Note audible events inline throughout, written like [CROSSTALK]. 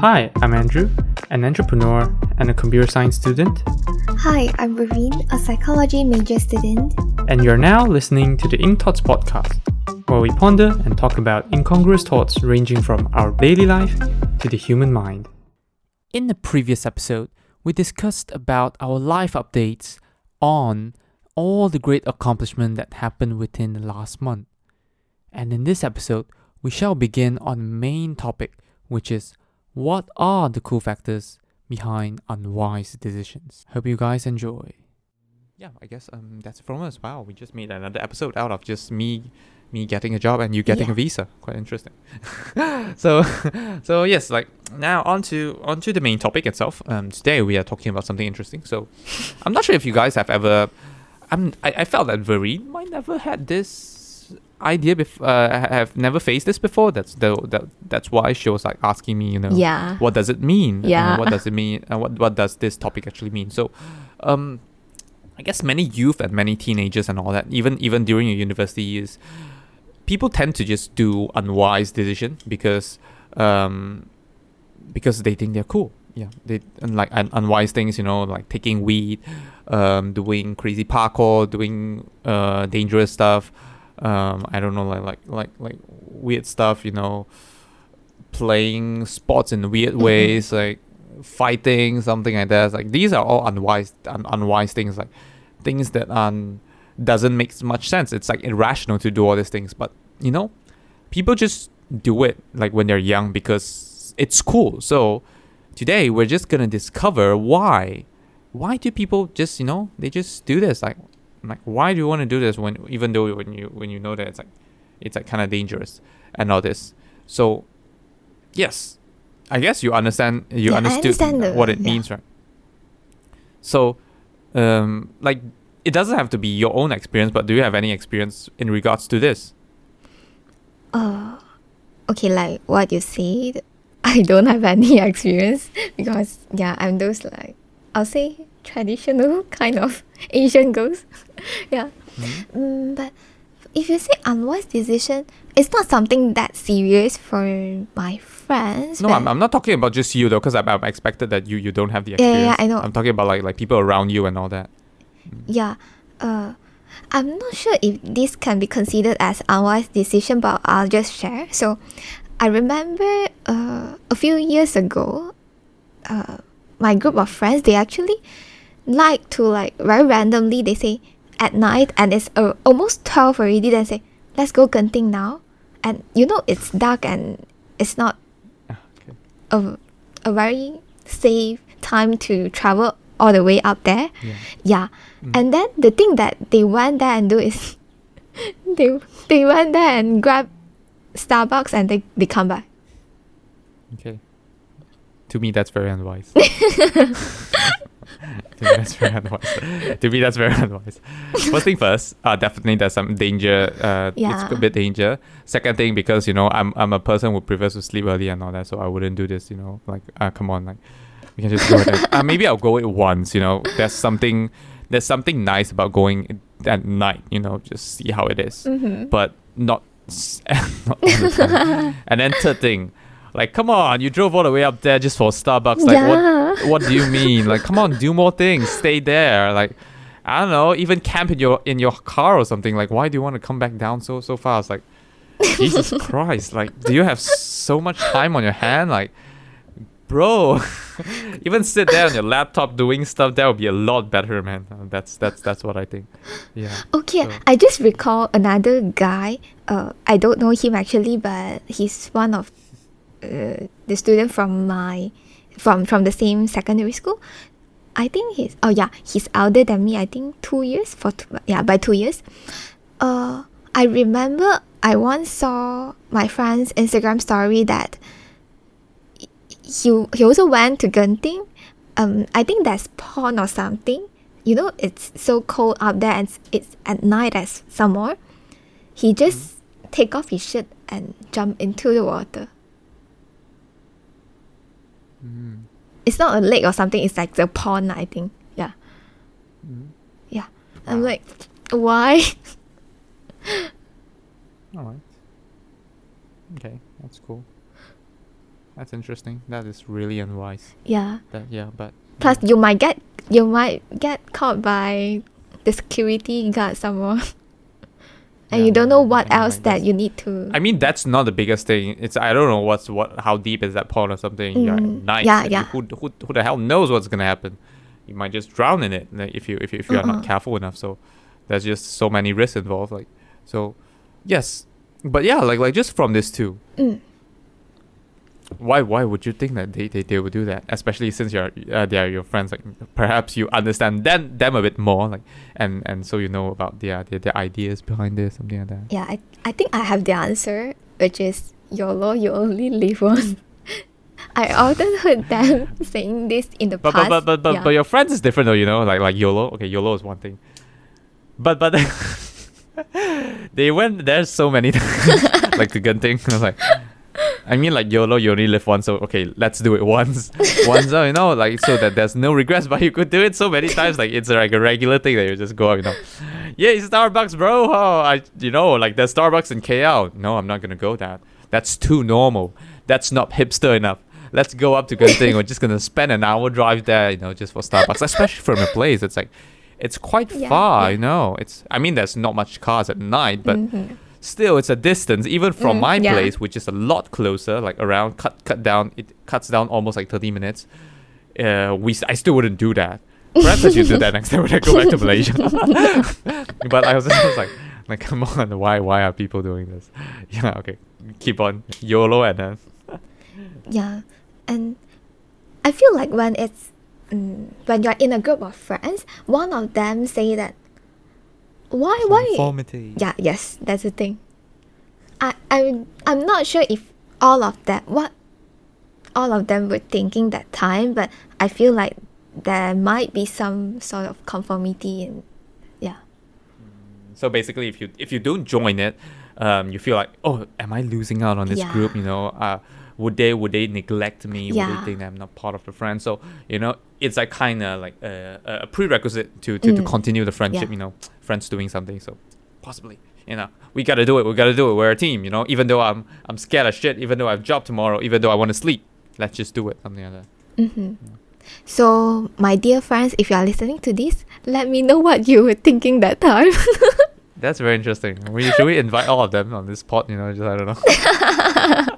Hi, I'm Andrew, an entrepreneur and a computer science student, Hi, I'm Raveen, a psychology major student. and you're now listening to the Ink Thoughts podcast, where we ponder and talk about incongruous thoughts ranging from our daily life to the human mind. In the previous episode, we discussed about our life updates on all the great accomplishment that happened within the last month. And in this episode, we shall begin on the main topic, which is what are the cool factors behind unwise decisions. Hope you guys enjoy. Yeah, I guess um that's it from us. Wow, we just made another episode out of just me me getting a job and you getting Yeah. a visa. Quite interesting. [LAUGHS] so so yes, like now on to on to the main topic itself. Um today we are talking about something interesting. So I'm not sure if you guys have ever I'm I, I felt that Vereen might never had this idea bef- uh, ha- have never faced this before. That's the that that's why she was like asking me, you know, Yeah. what does it mean? Uh, Yeah. what does it mean? Uh, what what does this topic actually mean? So, um, I guess many youth and many teenagers and all that, even even during your university years, people tend to just do unwise decision because um because they think they're cool. Yeah, they and like un- unwise things, you know, like taking weed, um, doing crazy parkour, doing uh dangerous stuff. Um, I don't know, like like like like weird stuff, you know, playing sports in weird [LAUGHS] ways, like fighting, something like that. It's like these are all unwise, un- unwise things, like things that um doesn't make much sense. It's like irrational to do all these things, but you know, people just do it like when they're young because it's cool. So today we're just gonna discover why. Why do people just you know they just do this like like why do you want to do this when even though when you when you know that it's like it's like kind of dangerous and all this. So yes, I guess you understand you Yeah, understood understand what it yeah. means, right? So um like it doesn't have to be your own experience, but do you have any experience in regards to this? Uh, okay, like what you said, [LAUGHS] I don't have any [LAUGHS] experience because yeah, I'm those like I'll say traditional [LAUGHS] kind of Asian girls. [LAUGHS] yeah. Mm-hmm. Mm, but if you say unwise decision, it's not something that serious for my friends. No, I'm, I'm not talking about just you though, because I'm, I'm expected that you, you don't have the Yeah, yeah, yeah, I know. I'm talking about like like people around you and all that. Yeah, uh, I'm not sure if this can be considered as unwise decision, but I'll just share. So, I remember uh, a few years ago, uh, my group of friends they actually like to like very randomly they say at night and it's uh, almost twelve already. Then say let's go Genting now, and you know it's dark and it's not Ah, okay. a a very safe time to travel all the way up there. Yeah. Yeah. Mm. And then the thing that they went there and do is [LAUGHS] they they went there and grab Starbucks and they, they come back. Okay. To me, that's very unwise. [LAUGHS] to me, that's very unwise. to me, that's very unwise. First thing first, uh, definitely there's some danger. Uh, Yeah. It's a bit danger. Second thing, because you know I'm I'm a person who prefers to sleep early and all that, so I wouldn't do this. You know, like uh, come on, like we can just go there. uh, maybe I'll go it once. You know, there's something there's something nice about going at night. You know, just see how it is Mm-hmm. but not, s- [LAUGHS] not the and then third thing, like, come on, you drove all the way up there just for Starbucks. Like, yeah. what? What do you mean? Like, come on, do more things. Stay there. Like, I don't know. Even camp in your in your car or something. Like, why do you want to come back down so so fast? Like, Jesus [LAUGHS] Christ! Like, do you have so much time on your hand? Like, bro, [LAUGHS] even sit there on your laptop doing stuff. That would be a lot better, man. That's that's that's what I think. Yeah. Okay, So- I just recall another guy. Uh, I don't know him actually, but he's one of uh, the student from my from from the same secondary school. I think he's oh yeah, he's older than me. I think two years for two, yeah by two years. Uh, I remember I once saw my friend's Instagram story that he he also went to Genting. Um, I think that's pond or something. You know, it's so cold out there, and it's, at night as some more. He just take off his shirt and jump into the water. Mm. It's not a lake or something. It's like the pond. I think. Yeah. Mm. Yeah. I'm like, why? [LAUGHS] All right. Okay, that's cool. that's interesting. That is really unwise. Yeah. That yeah, but Plus, you might get you might get caught by the security guard somewhere, [LAUGHS] and Yeah, you don't know I what mean, else that you need to. I mean that's not the biggest thing. It's I don't know what's what how deep is that pond or something. You're at Mm, night. yeah, and yeah. Who, who who the hell knows what's gonna happen? You might just drown in it if you if you, if you are not Uh-uh. careful enough. So there's just so many risks involved. Like so, yes, but yeah, like like just from this too. Mm. Why why would you think that they, they, they would do that? Especially since you're uh, they are your friends. Like perhaps you understand them them a bit more. Like and and so you know about their their, their ideas behind this something like that. Yeah, I, I think I have the answer, which is YOLO, you only live once. [LAUGHS] I often heard them [LAUGHS] saying this in the But past. but but but yeah. but your friends is different though, you know, like like YOLO. Okay, YOLO is one thing. But but [LAUGHS] they went there's so many like the gun thing. I was like I mean like YOLO you only live once, so okay, let's do it once. [LAUGHS] once uh, you know, like so that there's no regrets, but you could do it so many times, like it's like a regular thing that you just go out, you know. Yeah, Starbucks, bro. Oh, I you know, like there's Starbucks in KL. No, I'm not gonna go that. That's too normal. That's not hipster enough. Let's go up to Genting. We're just gonna spend an hour drive there, you know, just for Starbucks. Especially from a place, it's like, it's quite Yeah, far, yeah. you know. It's I mean, there's not much cars at night, but Mhm. Still, it's a distance. Even from Mm, my yeah. place, which is a lot closer, like around cut cut down, it cuts down almost like thirty minutes. Uh, we s- I still wouldn't do that. Perhaps I should do that next time when I go back to Malaysia. [LAUGHS] but I was [LAUGHS] just like, like, come on, why why are people doing this? [LAUGHS] Yeah, okay, keep on YOLO and then Yeah, and I feel like when it's mm, when you're in a group of friends, one of them say that why why yeah yes that's the thing. I I I'm not sure if all of that what all of them were thinking that time, but I feel like there might be some sort of conformity in yeah So basically, if you if you don't join it, um, you feel like, oh, am I losing out on this Yeah. group? You know, uh, would they would they neglect me? Would they think that I'm not part of the friend? So you know, it's like kind of like a, a prerequisite to to, to Mm. continue the friendship. Yeah. You know, friends doing something. So possibly, you know, we gotta do it. We gotta do it. We're a team. You know, even though I'm I'm scared of shit. Even though I have job tomorrow. Even though I want to sleep. Let's just do it. Something like that. Mm-hmm. So, my dear friends, if you are listening to this, let me know what you were thinking that time. [LAUGHS] That's very interesting. We should we invite all of them on this pod? You know, just I don't know. [LAUGHS]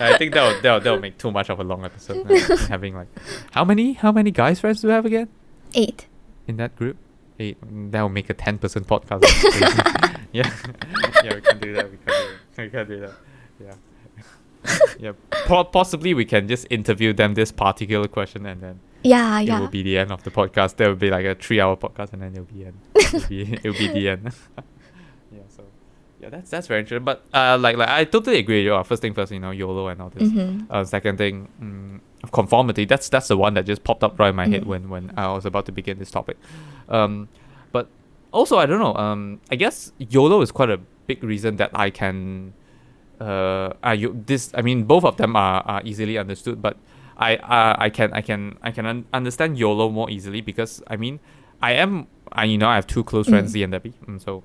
I think that'll, that'll that'll make too much of a long episode. uh, [LAUGHS] having like, how many how many guys friends do you have again Eight. in that group? Eight. Mm, That'll make a ten percent podcast. [LAUGHS] Yeah, [LAUGHS] yeah, we can do that. We can do that. We can do that. Yeah. yeah, po- possibly we can just interview them this particular question and then Yeah, it yeah. will be the end of the podcast. There will be like a three-hour podcast, and then it'll be end. It'll be, it'll be the end. Yeah. That's that's very interesting. But uh, like like I totally agree. with You uh, first thing first, you know, YOLO and all this. Mm-hmm. Uh, second thing, mm, conformity. That's that's the one that just popped up right in my head Mm. when when I was about to begin this topic. Um, but also I don't know. Um, I guess YOLO is quite a big reason that I can. Uh, I you this I mean both of them are, are easily understood, but I uh, I can I can I can un- understand YOLO more easily because I mean I am I you know I have two close friends Mm. Z and Debbie, mm, so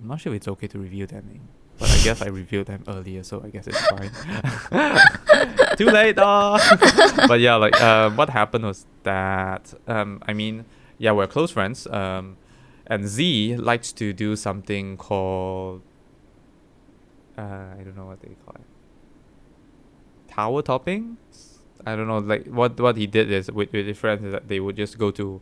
I'm not sure if it's okay to their name, but I guess I revealed them earlier, so I guess it's fine. [LAUGHS] Too late, oh. [LAUGHS] but yeah, like uh, what happened was that um, I mean yeah we're close friends um, and Z likes to do something called uh, I don't know what they call it tower topping. I don't know like what what he did is with, with his friends is that they would just go to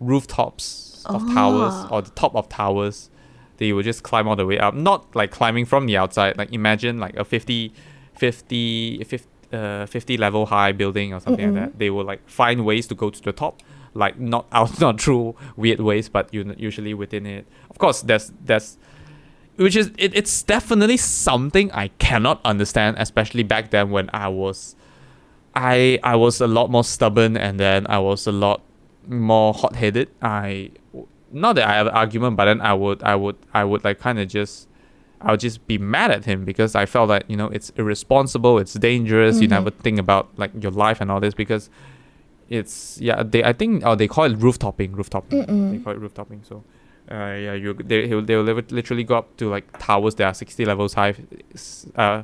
rooftops of towers Oh. or the top of towers they would just climb all the way up. Not like climbing from the outside. Like imagine like a 50 50 50, uh, 50 level high building or something Mm-mm. like that. They will like find ways to go to the top. Like not [LAUGHS] out not through weird ways but you usually within it. Of course there's there's which is it, it's definitely something I cannot understand, especially back then when I was I I was a lot more stubborn and then I was a lot more hot headed. I not that I have an argument, but then I would I would I would like kind of just I would just be mad at him because I felt that you know it's irresponsible, it's dangerous. You Mhm. never think about like your life and all this because it's yeah they I think oh they call it rooftopping rooftopping Mm-mm. they call it rooftopping so uh, yeah, you they he'll, they'll literally go up to like towers that are sixty levels high, uh,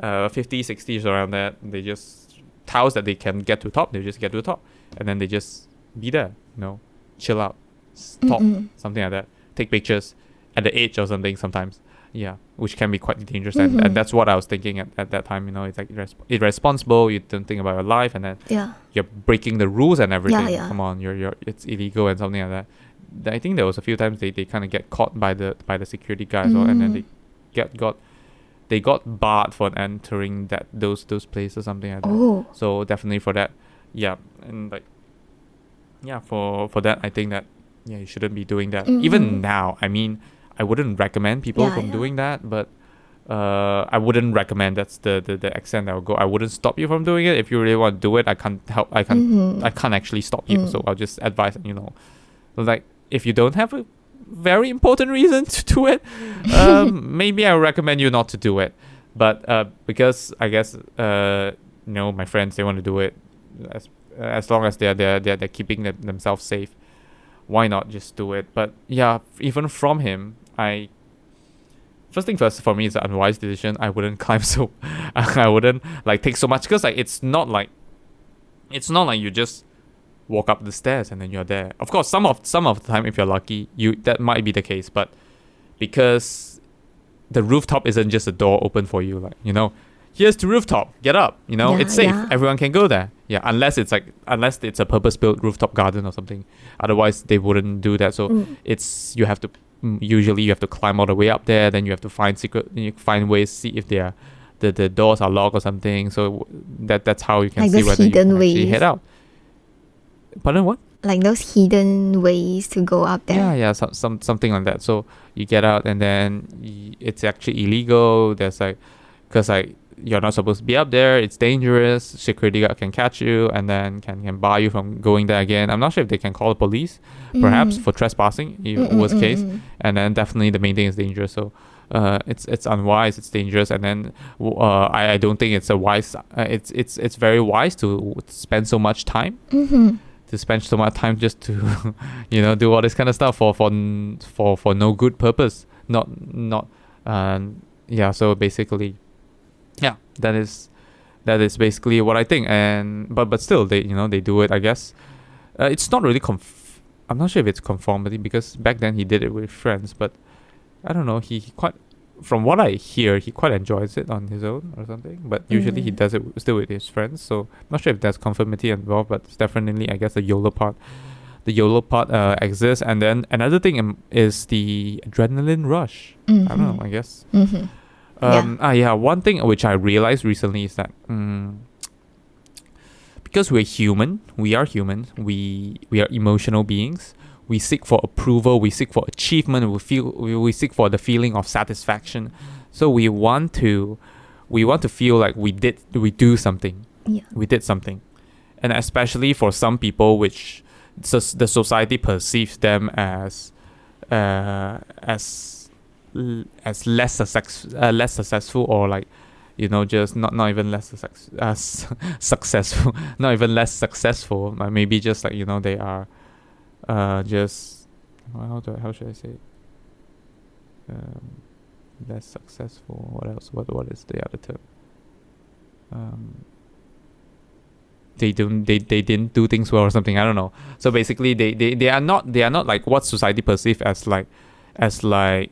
uh 50 60s around that they just towers that they can get to the top they just get to the top and then they just be there you know chill out stop Mm-mm. something like that take pictures at the edge or something sometimes yeah which can be quite dangerous and, Mhm. and that's what i was thinking at, at that time you know it's like irresp- irresponsible you don't think about your life and then Yeah. you're breaking the rules and everything yeah. come on you're you're it's illegal and something like that i think there was a few times they, they kind of get caught by the by the security guys or, and then Mm. they get got they got barred for entering that those those places something like that Oh. so definitely for that yeah and like yeah for for that i think that yeah you shouldn't be doing that Mhm. even now i mean i wouldn't recommend people Yeah, from yeah. doing that but uh, I wouldn't recommend that's the, the, the extent I would go. I wouldn't stop you from doing it. If you really want to do it, I can't help I can't Mhm. I can't actually stop you. Mm. So I'll just advise you know like if you don't have a very important reason [LAUGHS] to do it, um, [LAUGHS] maybe I recommend you not to do it. But uh, because I guess uh, you know my friends they want to do it as as long as they're they're they're, they're keeping them, themselves safe, why not just do it? But yeah, even from him, I first thing first for me it's an unwise decision. I wouldn't [LAUGHS] climb so I wouldn't like take so much because like it's not like it's not like you just walk up the stairs and then you're there. Of course, some of some of the time if you're lucky, you that might be the case, but because the rooftop isn't just a door open for you, like you know, here's the rooftop, get up, you know, Yeah, it's safe, yeah. everyone can go there. Yeah, unless it's like unless it's a purpose-built rooftop garden or something. Otherwise, they wouldn't do that. So Mm. it's you have to mm, usually you have to climb all the way up there then you have to find secret you find ways see if they are the, the doors are locked or something so w- that that's how you can Like see whether you can actually ways. head out pardon what Like those hidden ways to go up there. yeah yeah some, some something like that so you get out and then y- it's actually illegal there's like because like you're not supposed to be up there it's dangerous security guard can catch you and then can, can bar you from going there again i'm not sure if they can call the police perhaps Mm. for trespassing if Mm, mm, worst mm, case mm. and then definitely the main thing is dangerous. So uh, it's it's unwise, it's dangerous, and then uh, I, I don't think it's a wise. Uh, it's it's it's very wise to spend so much time Mhm. to spend so much time just to [LAUGHS] you know do all this kind of stuff for for for for no good purpose. Not not um yeah. So basically, that is that is basically what I think. And but but still, they you know they do it. I guess uh, it's not really conf- I'm not sure if it's conformity because back then he did it with friends, but I don't know. He, he quite, from what I hear, he quite enjoys it on his own or something. But usually he Mm. does it w- still with his friends. So not sure if there's conformity involved, but definitely I guess the YOLO part. The YOLO part uh, exists, and then another thing um, is the adrenaline rush. I don't know. Mhm. I guess. Mhm. Um, Ah, yeah. One thing which I realized recently is that mm, because we're human, we are human. We we are emotional beings. We seek for approval. We seek for achievement. We feel we, we seek for the feeling of satisfaction. So we want to we want to feel like we did we do something. Yeah. We did something, and especially for some people, which so the society perceives them as uh, as l- as less success uh, less successful or like you know just not not even less success, uh, [LAUGHS] successful [LAUGHS] not even less successful uh, maybe just like you know they are uh just how do I, how should I say um less successful what else what what is the other term? Um they don't they, they didn't do things well or something i don't know. So basically they, they they are not they are not like what society perceive as like as like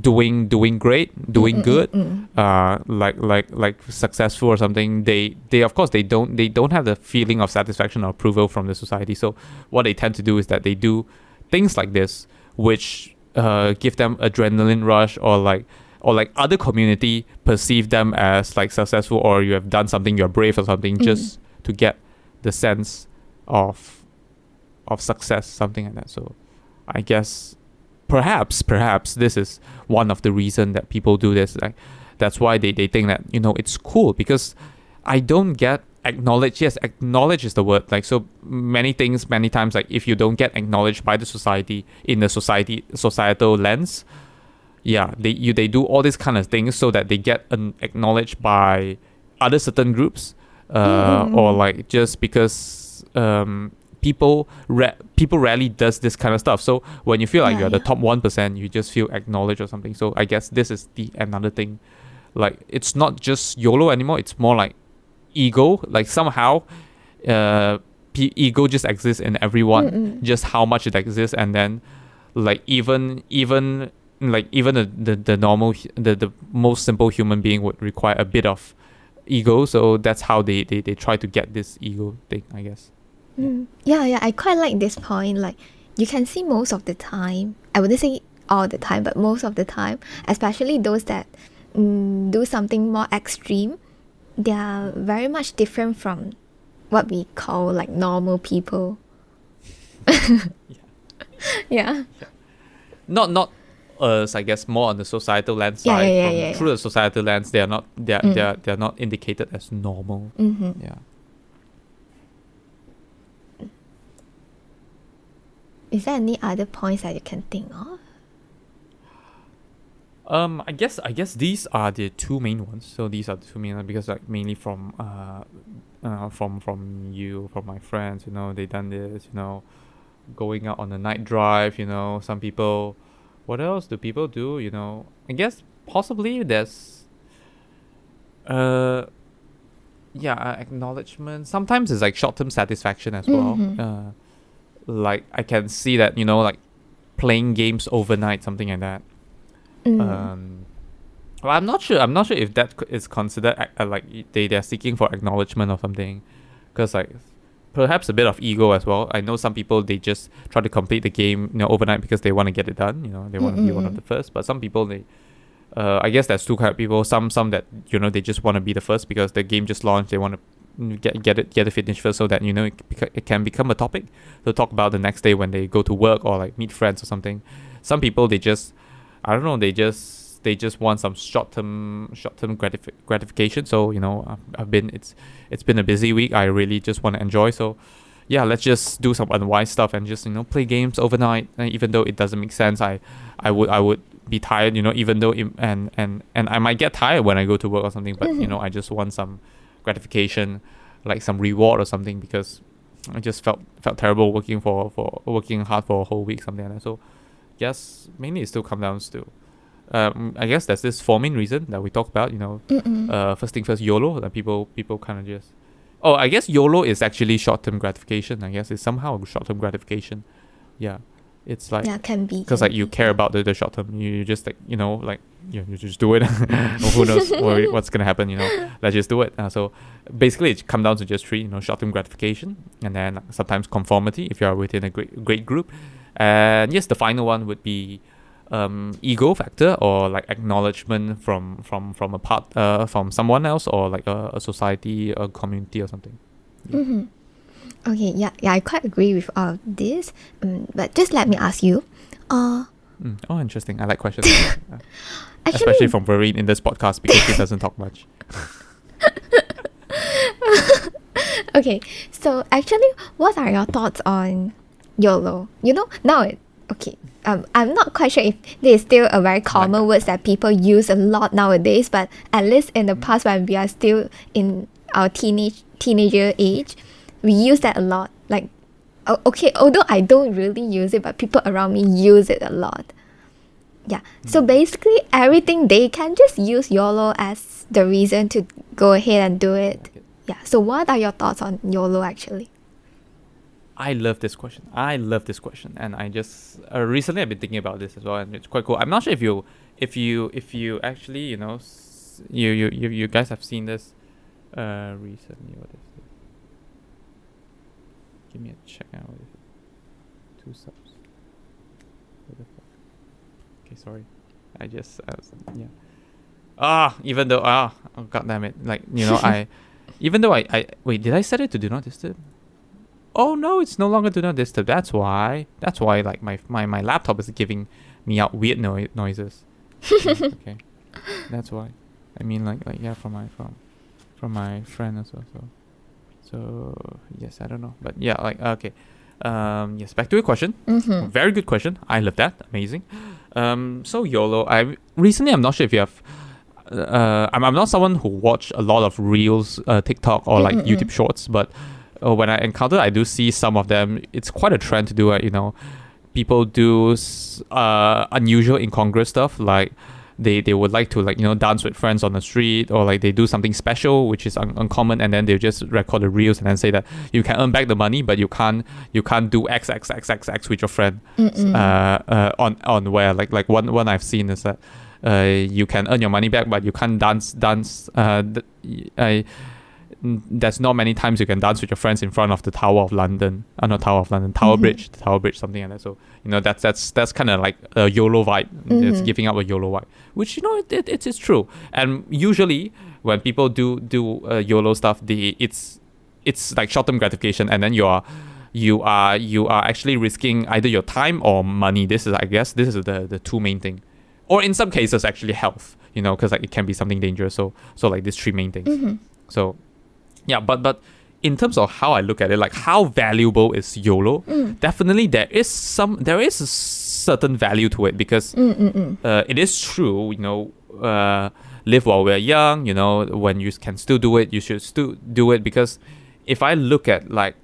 doing doing great doing Mm, good mm, mm. uh like like like successful or something they they of course they don't they don't have the feeling of satisfaction or approval from the society so what they tend to do is that they do things like this which uh give them adrenaline rush or like or like other community perceive them as like successful or you have done something you're brave or something Mm. just to get the sense of of success something like that so i guess perhaps perhaps this is one of the reason that people do this like that's why they, they think that you know it's cool because i don't get acknowledged yes acknowledge is the word like so many things many times like if you don't get acknowledged by the society in the society societal lens yeah they you they do all these kind of things so that they get an acknowledged by other certain groups uh, Mm. or like just because um, people ra- people rarely does this kind of stuff so when you feel like Yeah, you're the top 1% you just feel acknowledged or something so i guess this is the another thing like it's not just YOLO anymore. It's more like ego. Like somehow, uh, p- ego just exists in everyone. Mm-mm. Just how much it exists, and then like even even like even the the, the normal the the most simple human being would require a bit of ego. So that's how they they, they try to get this ego thing. I guess. Mm. Yeah, yeah, I quite like this point. Like, you can see most of the time, I wouldn't say all the time, but most of the time, especially those that mm, do something more extreme, they are very much different from what we call like normal people. [LAUGHS] yeah. yeah. not not us I guess more on the societal lens Yeah, side. yeah, yeah, yeah, yeah. Through the societal lens, they are not they are Mm. they are they are not indicated as normal. Mm-hmm. Yeah. Is there any other points that you can think of? Um, I guess I guess these are the two main ones. So these are the two main ones because like mainly from uh, uh from from you from my friends. You know they done this. You know, going out on a night drive. You know some people. What else do people do? You know I guess possibly there's. Uh. Yeah, acknowledgement. Sometimes it's like short term satisfaction as well. Mhm. Uh, like I can see that you know like playing games overnight, something like that. Mm. Um, well, I'm not sure. I'm not sure if that is considered uh, like they they're seeking for acknowledgement or something, because like perhaps a bit of ego as well. I know some people they just try to complete the game you know overnight because they want to get it done. You know they want to be one of the first. But some people they, uh, I guess there's two kind of people. Some some that you know they just want to be the first because the game just launched. They want to get get it get it finished first so that you know it, it can become a topic to talk about the next day when they go to work or like meet friends or something. Some people they just I don't know. They just they just want some short term short term gratif- gratification. So you know, I've, I've been it's it's been a busy week. I really just want to enjoy. So yeah, let's just do some unwise stuff and just you know play games overnight. And even though it doesn't make sense, I I would I would be tired. You know, even though it, and and and I might get tired when I go to work or something. But you Mhm. know, I just want some gratification, like some reward or something because I just felt felt terrible working for for working hard for a whole week something like that. So yes, mainly it still comes down to, um, I guess there's this four main reason that we talked about. You know, uh, first thing first, YOLO. That people people kind of just, oh, I guess YOLO is actually short term gratification. I guess it's somehow short term gratification. Yeah, it's like yeah, can be. because like you care about the, the short term. You, you just like you know like you, you just do it. [LAUGHS] Who knows [LAUGHS] what, what's gonna happen? You know, let's just do it. Uh, so basically, it comes down to just three. You know, short term gratification, and then sometimes conformity if you are within a great great group, and yes, the final one would be um, ego factor or like acknowledgement from from from a part uh, from someone else or like a, a society a community or something. Yeah. Mm-hmm. Okay, yeah, yeah, I quite agree with all of this. Um, but just let me ask you, uh, Mm. Oh, interesting. I like questions, Uh, [LAUGHS] actually, especially from Vereen in this podcast because he doesn't talk much. [LAUGHS] okay, so actually, what are your thoughts on YOLO? You know, now it, okay, um, I'm not quite sure if this is still a very common word that people use a lot nowadays, but at least in the past when we are still in our teenage teenager age, we use that a lot. Like, okay, although I don't really use it, but people around me use it a lot. Yeah. So basically, everything they can just use YOLO as the reason to go ahead and do it. Yeah. So what are your thoughts on YOLO actually? I love this question. I love this question, and I just uh, recently I've been thinking about this as well, and it's quite cool. I'm not sure if you, if you, if you actually, you know, s- you you you, you guys have seen this, uh, recently. What is it? Give me a check out. What is it? Two subs. What the fuck? Okay, sorry. I just I was, yeah. Ah, even though ah, oh, god damn it! Like you know, I, [LAUGHS] even though I I wait, did I set it to do not disturb? oh no it's no longer do not disturb that's why that's why like my my, my laptop is giving me out weird noi- noises [LAUGHS] okay that's why i mean like like yeah from my from from my friend as well so so yes i don't know but yeah like okay um yes back to your question Mm-hmm. very good question i love that amazing um so yolo i recently i'm not sure if you have uh, I'm, I'm not someone who watch a lot of reels uh, tiktok or like Mm-mm-mm. youtube shorts but uh, when I encounter, I do see some of them. It's quite a trend to do it. You know, people do uh, unusual incongruous stuff like they they would like to like you know dance with friends on the street or like they do something special which is un- uncommon and then they just record the reels and then say that you can earn back the money but you can't you can't do x x x x x with your friend. Uh, uh on on where like like one one I've seen is that uh you can earn your money back but you can't dance dance uh I there's not many times you can dance with your friends in front of the Tower of London. Uh, not Tower of London, Tower Mhm. Bridge, Tower Bridge, something like that. So you know that's that's that's kind of like a YOLO vibe. It's Mhm. giving up a YOLO vibe, which you know it, it, it is true. And usually when people do do uh, YOLO stuff, the it's it's like short term gratification, and then you are you are you are actually risking either your time or money. This is I guess this is the the two main thing, or in some cases actually health. You know, because like it can be something dangerous. So so like these three main things. Mhm. So, yeah, but but in terms of how I look at it, like how valuable is YOLO? Mm. Definitely, there is some there is a certain value to it because Mm, mm, mm. uh, it is true. You know, uh, live while we're young. You know, when you can still do it, you should still do it because if I look at like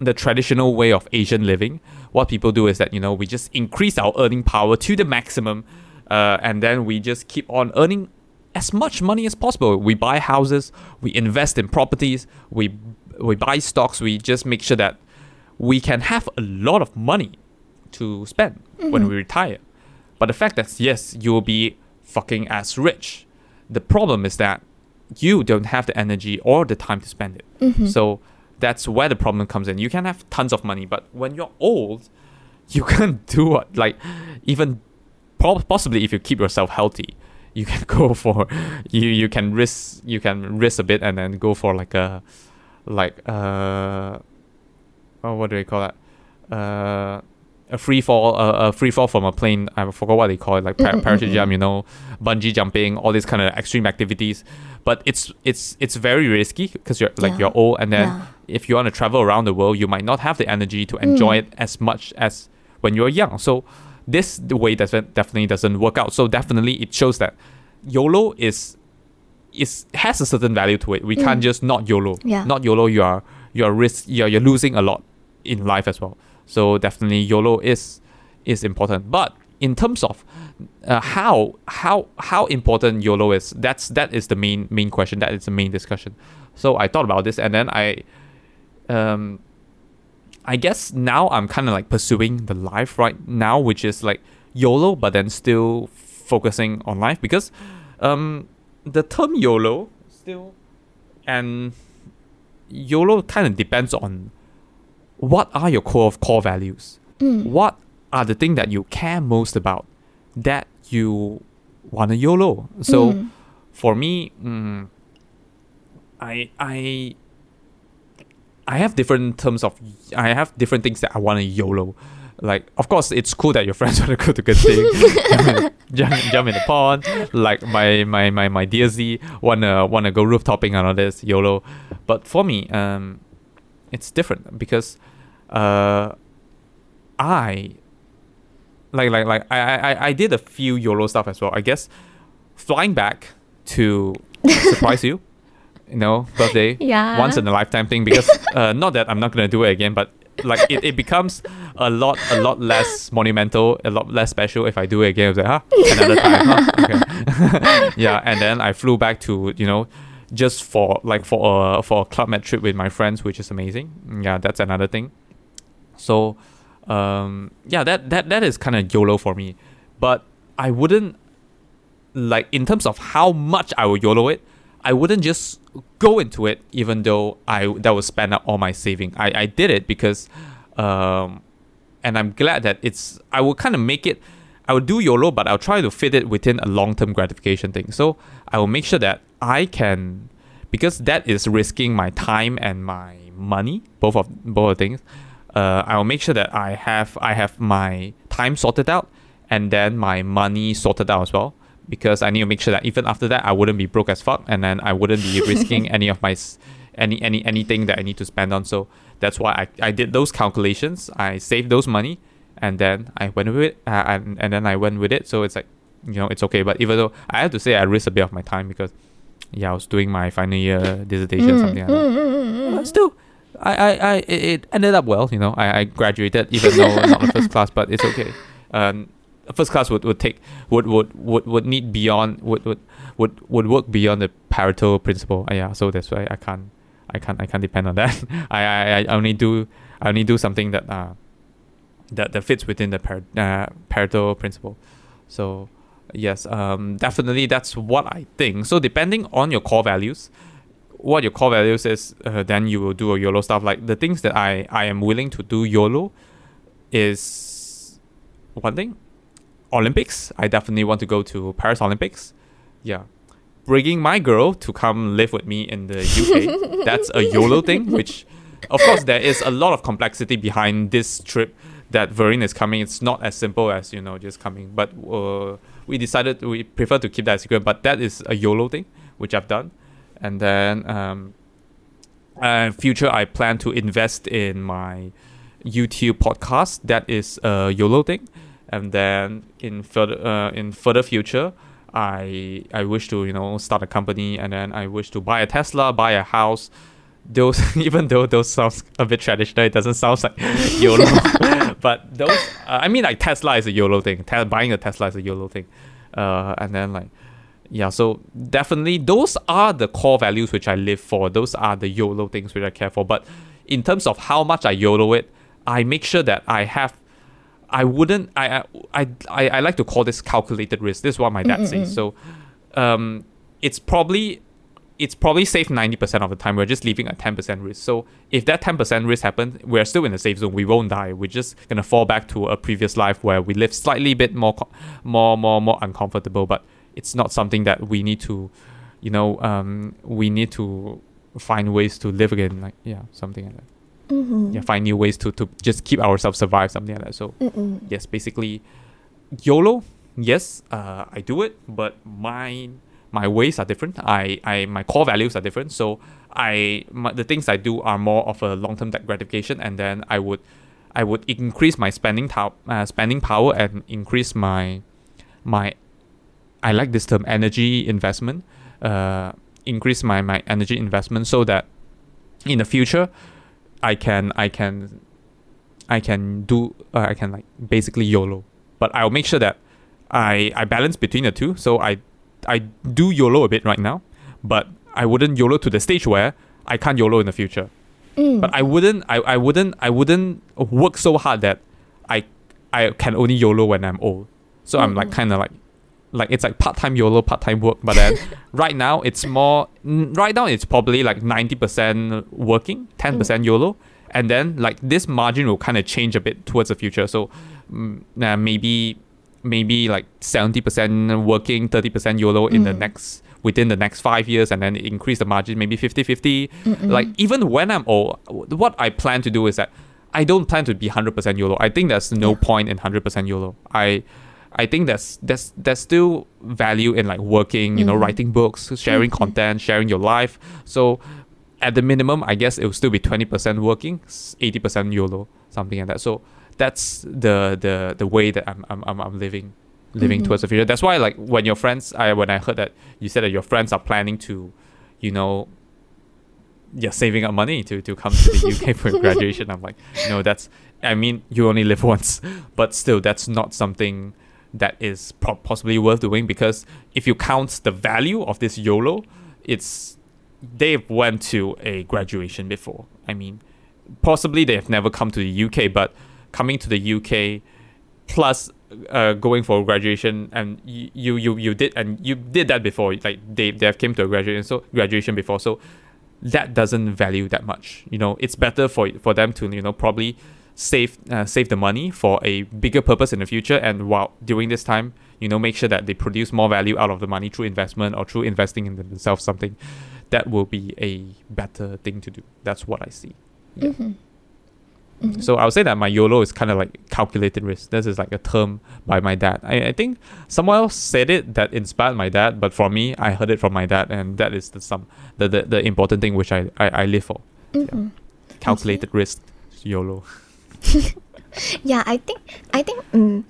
the traditional way of Asian living, what people do is that you know we just increase our earning power to the maximum, uh, and then we just keep on earning as much money as possible. We buy houses, we invest in properties, we we buy stocks. We just make sure that we can have a lot of money to spend when Mhm. we retire. But the fact that yes, you will be fucking as rich. The problem is that you don't have the energy or the time to spend it. Mhm. So that's where the problem comes in. You can have tons of money, but when you're old, you [LAUGHS] can't do what like even po- possibly if you keep yourself healthy, you can [LAUGHS] go for you you can risk you can risk a bit and then go for like a like uh oh, what do they call that Uh a free fall, a, a free fall from a plane. I forgot what they call it, like par- Mm, mm, mm, parachute mm. jump, you know, bungee jumping, all these kind of extreme activities. But it's it's it's very risky because you're like Yeah. you're old, and then Yeah. if you want to travel around the world, you might not have the energy to enjoy Mm. it as much as when you're young. So this the way doesn't definitely doesn't work out. So definitely it shows that YOLO is is has a certain value to it. We can't Mm. just not YOLO. Yeah. Not YOLO. You are you are risk you're you're losing a lot in life as well. So definitely YOLO is is important. But in terms of uh, how how how important YOLO is, that's that is the main main question. That is the main discussion. So I thought about this, and then I, um, I guess now I'm kind of like pursuing the life right now, which is like YOLO, but then still focusing on life because, um, the term YOLO still, and YOLO kind of depends on what are your core of core values Mm. what are the things that you care most about that you want to YOLO. So Mm. for me, mm, I I I have different terms of I have different things that I want to YOLO. Like of course it's cool that your friends [LAUGHS] want to go to Genting, [LAUGHS] jump, jump in the pond. Like my my my my dear Z wanna wanna go rooftopping and all this YOLO. But for me, um, it's different because uh, I like like like I, I I did a few YOLO stuff as well. I guess flying back to [LAUGHS] surprise you, you know, birthday [LAUGHS] Yeah. once in a lifetime thing because uh, not that I'm not gonna do it again, but like it, it becomes a lot a lot less monumental, a lot less special if I do it again. It's like, huh? Another time, huh? Okay. [LAUGHS] yeah, and then I flew back to you know just for like for a for a club med trip with my friends, which is amazing. Yeah, that's another thing. So um yeah, that that that is kind of YOLO for me, but I wouldn't like in terms of how much I would YOLO it. I wouldn't just go into it even though I that would spend up all my saving. I, I did it because um and I'm glad that it's I will kind of make it I would do YOLO but I'll try to fit it within a long term gratification thing. So I will make sure that I can because that is risking my time and my money, both of both of things. Uh, I will make sure that I have I have my time sorted out and then my money sorted out as well because I need to make sure that even after that I wouldn't be broke as fuck and then I wouldn't be [LAUGHS] risking any of my any any anything that I need to spend on. So that's why I, I did those calculations. I saved those money and then I went with it uh, and, and then I went with it. So it's like you know it's okay. But even though I have to say I risked a bit of my time because yeah I was doing my final year dissertation Mm, something like that. mm, mm, but still, I, I, I, it it ended up well. You know, I, I graduated even though not the first [LAUGHS] class, but it's okay. Um, first class would, would take would, would would would need beyond would would would would work beyond the Pareto principle. Uh, yeah, so that's why I can't I can't I can't depend on that. [LAUGHS] I, I I only do I only do something that uh that, that fits within the Pare, uh, Pareto principle. So yes, um, definitely that's what I think. So depending on your core values, what your core values is, uh, then you will do a YOLO stuff. Like the things that I I am willing to do YOLO is one thing. Olympics, I definitely want to go to Paris Olympics. Yeah. Bringing my girl to come live with me in the UK, [LAUGHS] that's a YOLO thing, which, of course, there is a lot of complexity behind this trip that Vereen is coming. It's not as simple as, you know, just coming. But uh, we decided we prefer to keep that secret, but that is a YOLO thing, which I've done. And then, um, uh, future, I plan to invest in my YouTube podcast. That is a YOLO thing and then in further uh, in further future I I wish to you know start a company and then I wish to buy a Tesla buy a house. Those [LAUGHS] even though those sounds a bit traditional it doesn't sound like [LAUGHS] YOLO. [LAUGHS] But those uh, I mean like Tesla is a YOLO thing. Te- buying a Tesla is a YOLO thing. Uh, and then like yeah so definitely those are the core values which I live for. Those are the YOLO things which I care for. But in terms of how much I YOLO it I make sure that I have I wouldn't. I I I I like to call this calculated risk. This is what my dad mm-hmm. says. So, um, it's probably it's probably safe ninety percent of the time. We're just leaving a ten percent risk. So if that ten percent risk happens, we're still in the safe zone. We won't die. We're just gonna fall back to a previous life where we live slightly bit more more more more uncomfortable. But it's not something that we need to, you know, um, we need to find ways to live again. Like yeah, something like that mm-hmm. yeah, find new ways to, to just keep ourselves survive, something like that. So, Mm-mm. yes, basically, YOLO, yes, uh, I do it, but my my ways are different. I, I my core values are different. So I my, the things I do are more of a long term gratification, and then I would I would increase my spending ta- uh, spending power and increase my my I like this term energy investment. Uh, increase my my energy investment so that in the future I can I can I can do uh, I can like basically YOLO, but I'll make sure that I I balance between the two. So I I do YOLO a bit right now, but I wouldn't YOLO to the stage where I can't YOLO in the future. Mm. But I wouldn't I, I wouldn't I wouldn't work so hard that I I can only YOLO when I'm old. So mm-hmm. I'm like mm. kind of like like it's like part-time YOLO, part-time work. But then [LAUGHS] right now it's more right now it's probably like 90% working, 10% mm. YOLO. And then like this margin will kind of change a bit towards the future. So uh, maybe maybe like 70% working, 30% YOLO in the mm. next within the next five years and then increase the margin maybe 50-50. Like even when I'm old, what I plan to do is that I don't plan to be 100% YOLO. I think there's no yeah. point in 100% YOLO. I I think there's there's there's still value in like working, you mm. know, writing books, sharing mm-hmm. content, sharing your life. So at the minimum, I guess it will still be twenty percent working, eighty percent YOLO, something like that. So that's the the the way that I'm I'm I'm, living living mm-hmm. towards the future. That's why like when your friends I when I heard that you said that your friends are planning to, you know, yeah, saving up money to, to come to the UK [LAUGHS] for graduation. I'm like, no, that's I mean, you only live [LAUGHS] once, but still that's not something that is pro- possibly worth doing because if you count the value of this YOLO, it's they've went to a graduation before. I mean, possibly they have never come to the UK, but coming to the UK plus uh, going for graduation and you, you you did and you did that before like they they have came to a graduation so graduation before so that doesn't value that much you know it's better for for them to you know probably save uh, save the money for a bigger purpose in the future and while during this time you know make sure that they produce more value out of the money through investment or through investing in themselves something that will be a better thing to do that's what i see yeah. mm-hmm. Mm-hmm. So I would say that my YOLO is kind of like calculated risk. This is like a term by my dad. I, I think someone else said it that inspired my dad, but for me, I heard it from my dad, and that is the some the, the, the important thing which I, I, I live for. Mm-hmm. Yeah. Calculated okay. risk, YOLO. Yeah, I think I think um,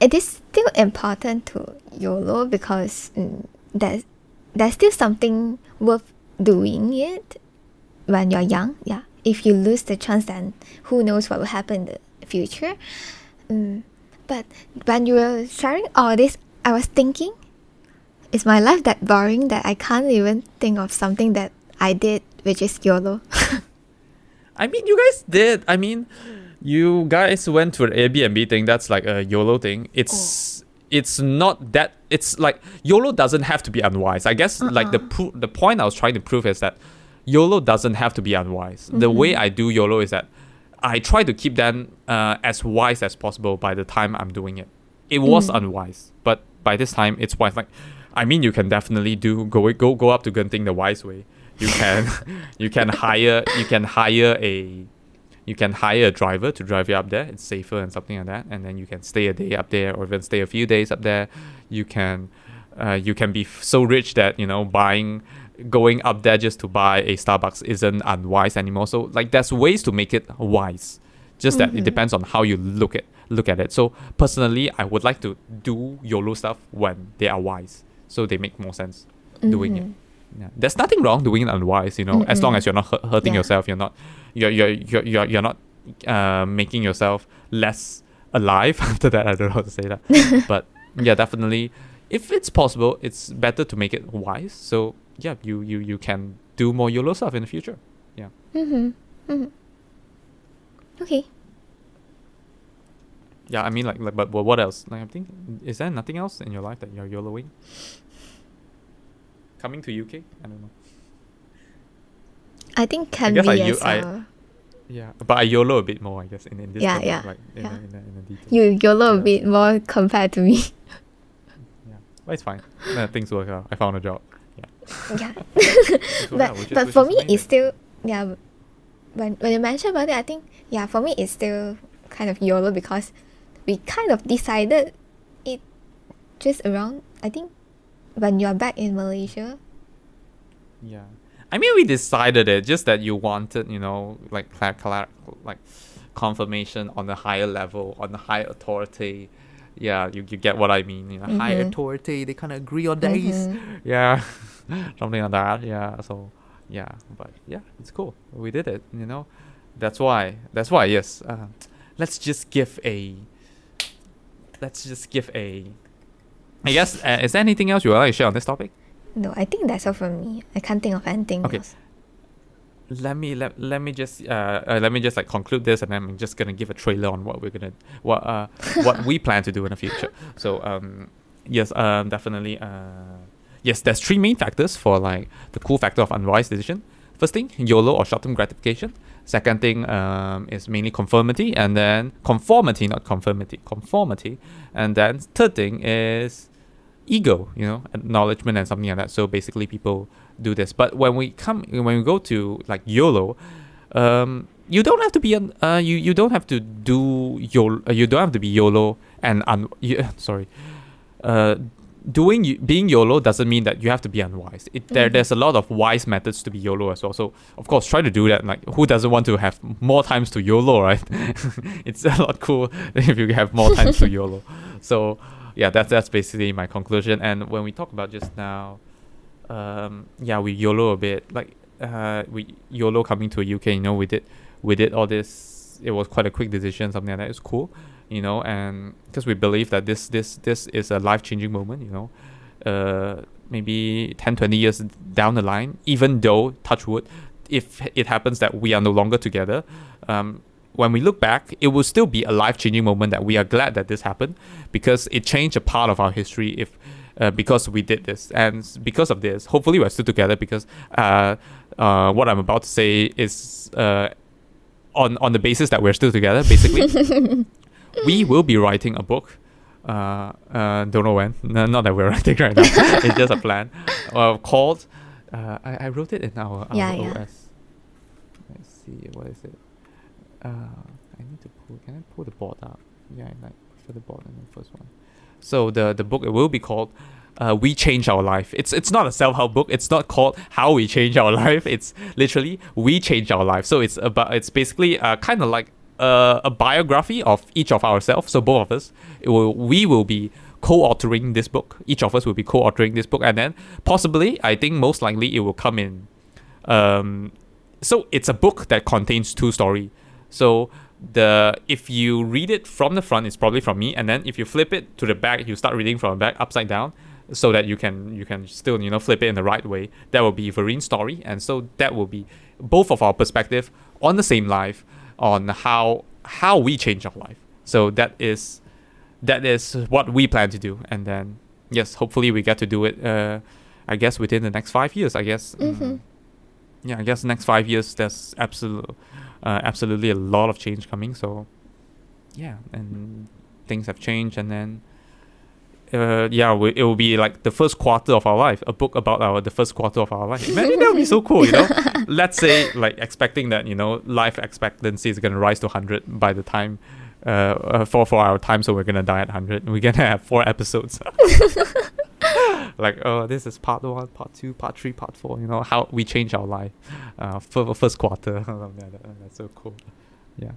it is still important to YOLO because um, there's there's still something worth doing it when you're young. Yeah, if you lose the chance, then who knows what will happen in the future. Um, But when you were sharing all this, I was thinking, is my life that boring that I can't even think of something that I did, which is YOLO? [LAUGHS] I mean, you guys did. I mean, you guys went to an Airbnb thing. That's like a YOLO thing. It's it's not that. It's like YOLO doesn't have to be unwise. I guess like the pro- the point I was trying to prove is that YOLO doesn't have to be unwise. The way I do YOLO is that I try to keep them uh, as wise as possible by the time I'm doing it. It was unwise, but by this time it's wise. Like, I mean, you can definitely do go go go up to Genting the wise way. You can [LAUGHS] you can hire you can hire a you can hire a driver to drive you up there. It's safer and something like that. And then you can stay a day up there, or even stay a few days up there. You can uh, you can be f- so rich that you know buying going up there just to buy a Starbucks isn't unwise anymore. So like there's ways to make it wise. Just that it depends on how you look at look at it. So personally, I would like to do YOLO stuff when they are wise, so they make more sense doing it. Yeah. There's nothing wrong doing it unwise, you know, as long as you're not hu- hurting Yeah. yourself. You're not you're you're you're you're, you're not uh, making yourself less alive. [LAUGHS] After that, I don't know how to say that, [LAUGHS] but yeah, definitely, if it's possible, it's better to make it wise. So yeah, you you you can do more YOLO stuff in the future. Yeah mm-hmm. Mm-hmm. Okay. Yeah, I mean like, like but, but what else? Like I think is there nothing else in your life that you're YOLOing? Coming to UK? I don't know. I think can be I u- as I- a, Yeah, but I YOLO a bit more, I guess, in, in this. Yeah, yeah, Like in, yeah. A, in, a, in a detail. you YOLO Yeah. a bit more compared to me. [LAUGHS] Yeah, but it's fine. Uh, things work out. I found a job. yeah. [LAUGHS] [LAUGHS] Work but out, which is- but for me amazing. it's still yeah when when you mention about it I think yeah for me it's still kind of YOLO because we kind of decided it just around I think when you're back in Malaysia Yeah. I mean, we decided it just that you wanted, you know, like like confirmation on a higher level, on a higher authority. Yeah, you, you get what I mean. You know, higher Mhm. authority, they kind of agree on days. Mhm. [LAUGHS] Yeah, [LAUGHS] something like that. Yeah, so yeah, but yeah, it's cool. We did it. You know, that's why. That's why. Yes. Uh, let's just give a. Let's just give a. I guess. Uh, is there anything else you would like to share on this topic? no I think that's all from me I can't think of anything Okay. else let me let, let me just uh, uh let me just like conclude this and then I'm just gonna give a trailer on what we're gonna what uh what we [LAUGHS] plan to do in the future. So um yes um definitely uh yes there's three main factors for like the cool factor of unwise decision. First thing YOLO or short term gratification. Second thing um is mainly conformity and then conformity not conformity conformity and then third thing is ego, you know, acknowledgement and something like that. So basically, people do this. But when we come, when we go to like YOLO, um, you don't have to be an, uh, you you don't have to do YOLO. Uh, you don't have to be YOLO and un. You, [LAUGHS] sorry, uh, doing being YOLO doesn't mean that you have to be unwise. It, there Mhm. there's a lot of wise methods to be YOLO as well. So of course, try to do that. Like who doesn't want to have more times to YOLO, [LAUGHS] right? it's a lot cool [LAUGHS] if you have more times to YOLO. [LAUGHS] So yeah, that's that's basically my conclusion. And when we talk about just now, um, yeah, we YOLO a bit. Like uh, we YOLO coming to UK. You know, we did we did all this. It was quite a quick decision, something like that. It's cool, you know, and because we believe that this this this is a life changing moment. You know, uh, maybe 10, 20 years down the line, even though touch wood, if it happens that we are no longer together, um, when we look back, it will still be a life changing moment that we are glad that this happened because it changed a part of our history. If uh, because we did this, and because of this, hopefully we're still together. Because uh, uh, what I'm about to say is uh, on on the basis that we're still together. Basically, [LAUGHS] we will be writing a book. Uh, uh, don't know when. No, not that we're [LAUGHS] writing right now. [LAUGHS] it's just a plan. Uh, called. Uh, I, I wrote it in our, our Yeah, yeah. OS. Let's see. What is it? Uh, I need to pull. Can I pull the board up? Yeah, I like prefer the board than the first one. So the the book it will be called uh, "We Change Our Life." It's it's not a self help book. It's not called "How We Change Our [LAUGHS] Life." It's literally "We Change Our Life." So it's about it's basically uh, kind of like uh, a biography of each of ourselves. So both of us, will we will be co-authoring this book. Each of us will be co-authoring this book, and then possibly, I think most likely it will come in. Um, so it's a book that contains two story. So the if you read it from the front, it's probably from me, and then if you flip it to the back, you start reading from the back upside down, so that you can you can still you know flip it in the right way. That will be Vereen's story, and so that will be both of our perspective on the same life on how how we change our life. So that is that is what we plan to do, and then yes, hopefully we get to do it. Uh, I guess within the next five years. I guess. Mm-hmm. yeah, I guess next five years there's absolute, uh, absolutely a lot of change coming. So, yeah, and things have changed, and then, uh, yeah, we, it will be like the first quarter of our life, a book about our the first quarter of our life. [LAUGHS] Imagine that would be so cool, you know. Let's say like expecting that you know life expectancy is gonna rise to hundred by the time. Uh, uh, for for our time, so we're gonna die at hundred. We're gonna have four episodes. [LAUGHS] like oh this is part one part two part three part four you know how we change our life uh for first quarter [LAUGHS] that's so cool yeah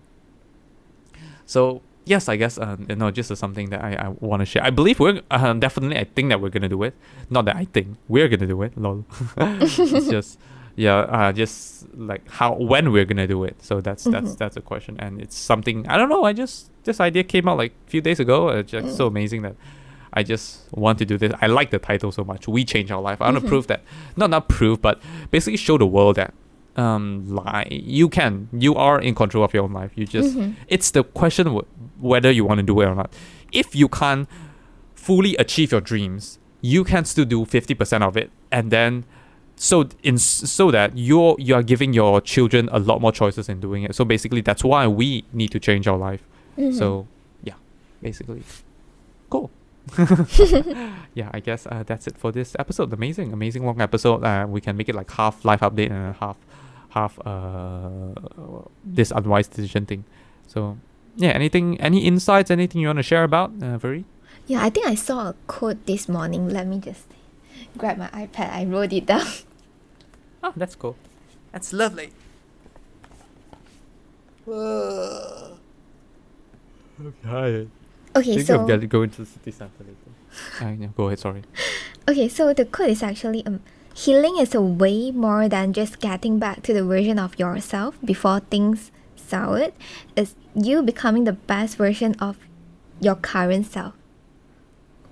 so yes i guess um, you know just something that i, I want to share i believe we're uh, definitely i think that we're gonna do it not that i think we're gonna do it lol [LAUGHS] it's just yeah uh, just like how when we're gonna do it so that's that's Mhm. that's a question and it's something i don't know i just this idea came out like a few days ago it's just so amazing that I just want to do this. I like the title so much. We change our life. I want to Mhm. prove that, not not prove, but basically show the world that um, lie you can, you are in control of your own life. You just Mhm. it's the question w- whether you want to do it or not. If you can't fully achieve your dreams, you can still do fifty percent of it, and then so in so that you're you are giving your children a lot more choices in doing it. So basically, that's why we need to change our life. Mhm. So yeah, basically, cool. [LAUGHS] yeah, I guess uh, that's it for this episode. Amazing, amazing long episode. Uh, we can make it like half life update and half half uh this unwise decision thing. So yeah, anything, any insights, anything you want to share about, uh, Veri? Yeah, I think I saw a quote this morning. Let me just grab my iPad. I wrote it down. Oh, [LAUGHS] that's cool. That's lovely. [SIGHS] okay. Okay, Think so of get- going to the city center later. [LAUGHS] Uh, yeah, go ahead. Sorry. okay, so the quote is actually um, healing is a way more than just getting back to the version of yourself before things soured. It's you becoming the best version of your current self.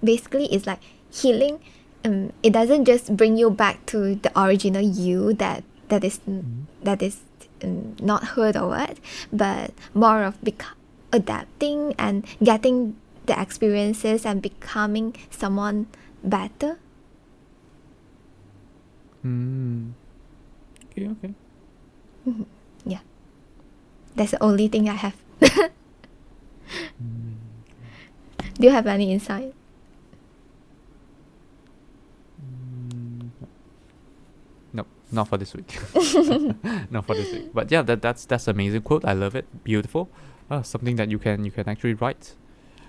Basically, it's like healing. Um, it doesn't just bring you back to the original you that that is that is um, not hurt or what, but more of bec- adapting and getting the experiences and becoming someone better. Mm. Okay. Okay. That's the only thing I have. Mm. [LAUGHS] Do you have any insight? Mm, No, not for this week. [LAUGHS] [LAUGHS] not for this week. But yeah, that that's that's amazing quote. I love it. Beautiful. Uh, something that you can you can actually write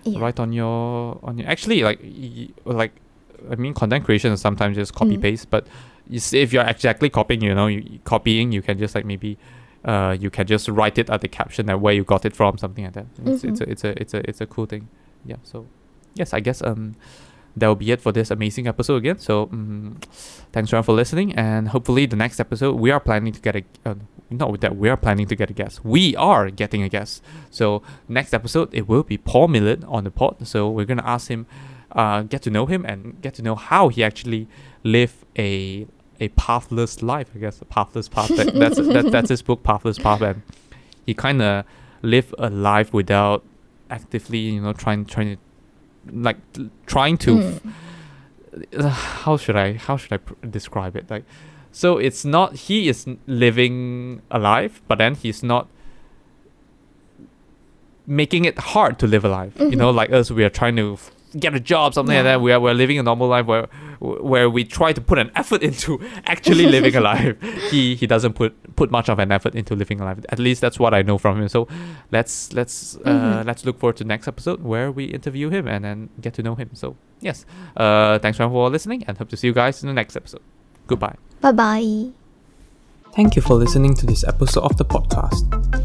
Yeah. write on your on your actually like y- like I mean content creation is sometimes just copy Mm. paste, but you see, if you're exactly copying, you know, you- copying, you can just like maybe. Uh, you can just write it at the caption that where you got it from, something like that. It's, it's Mhm. a it's a it's a it's a cool thing. Yeah. So, yes, I guess um, that will be it for this amazing episode again. So, um, thanks everyone for listening, and hopefully the next episode we are planning to get a uh, not that we are planning to get a guest. We are getting a guest. So next episode it will be Paul Millerd on the pod. So we're gonna ask him, uh, get to know him and get to know how he actually live a a pathless life. I guess a pathless path. That, that's that, that's his book, Pathless Path, and he kind of lived a life without actively, you know, trying trying to like trying to Mm. uh, how should I how should I pr- describe it like so it's not he is living a life but then he's not making it hard to live a life you know like us we are trying to f- get a job something like that. We are we're living a normal life where where we try to put an effort into [LAUGHS] actually living a life. He he doesn't put put much of an effort into living a life. At least that's what I know from him. So let's let's uh, Mhm. let's look forward to next episode where we interview him and then get to know him. So yes. Uh thanks everyone for listening and hope to see you guys in the next episode. Goodbye. Bye bye. Thank you for listening to this episode of the podcast.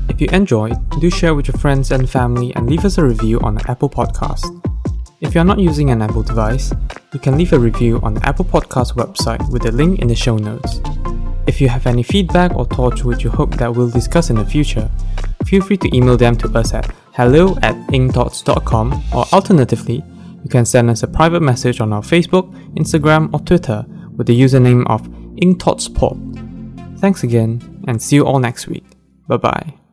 If you enjoyed, do share with your friends and family and leave us a review on the Apple Podcast. If you are not using an Apple device, you can leave a review on the Apple Podcast website with a link in the show notes. If you have any feedback or thoughts which you hope that we'll discuss in the future, feel free to email them to us at hello at inkthoughts.com or alternatively, you can send us a private message on our Facebook, Instagram, or Twitter with the username of InkThoughtsPod. Thanks again, and see you all next week. Bye bye.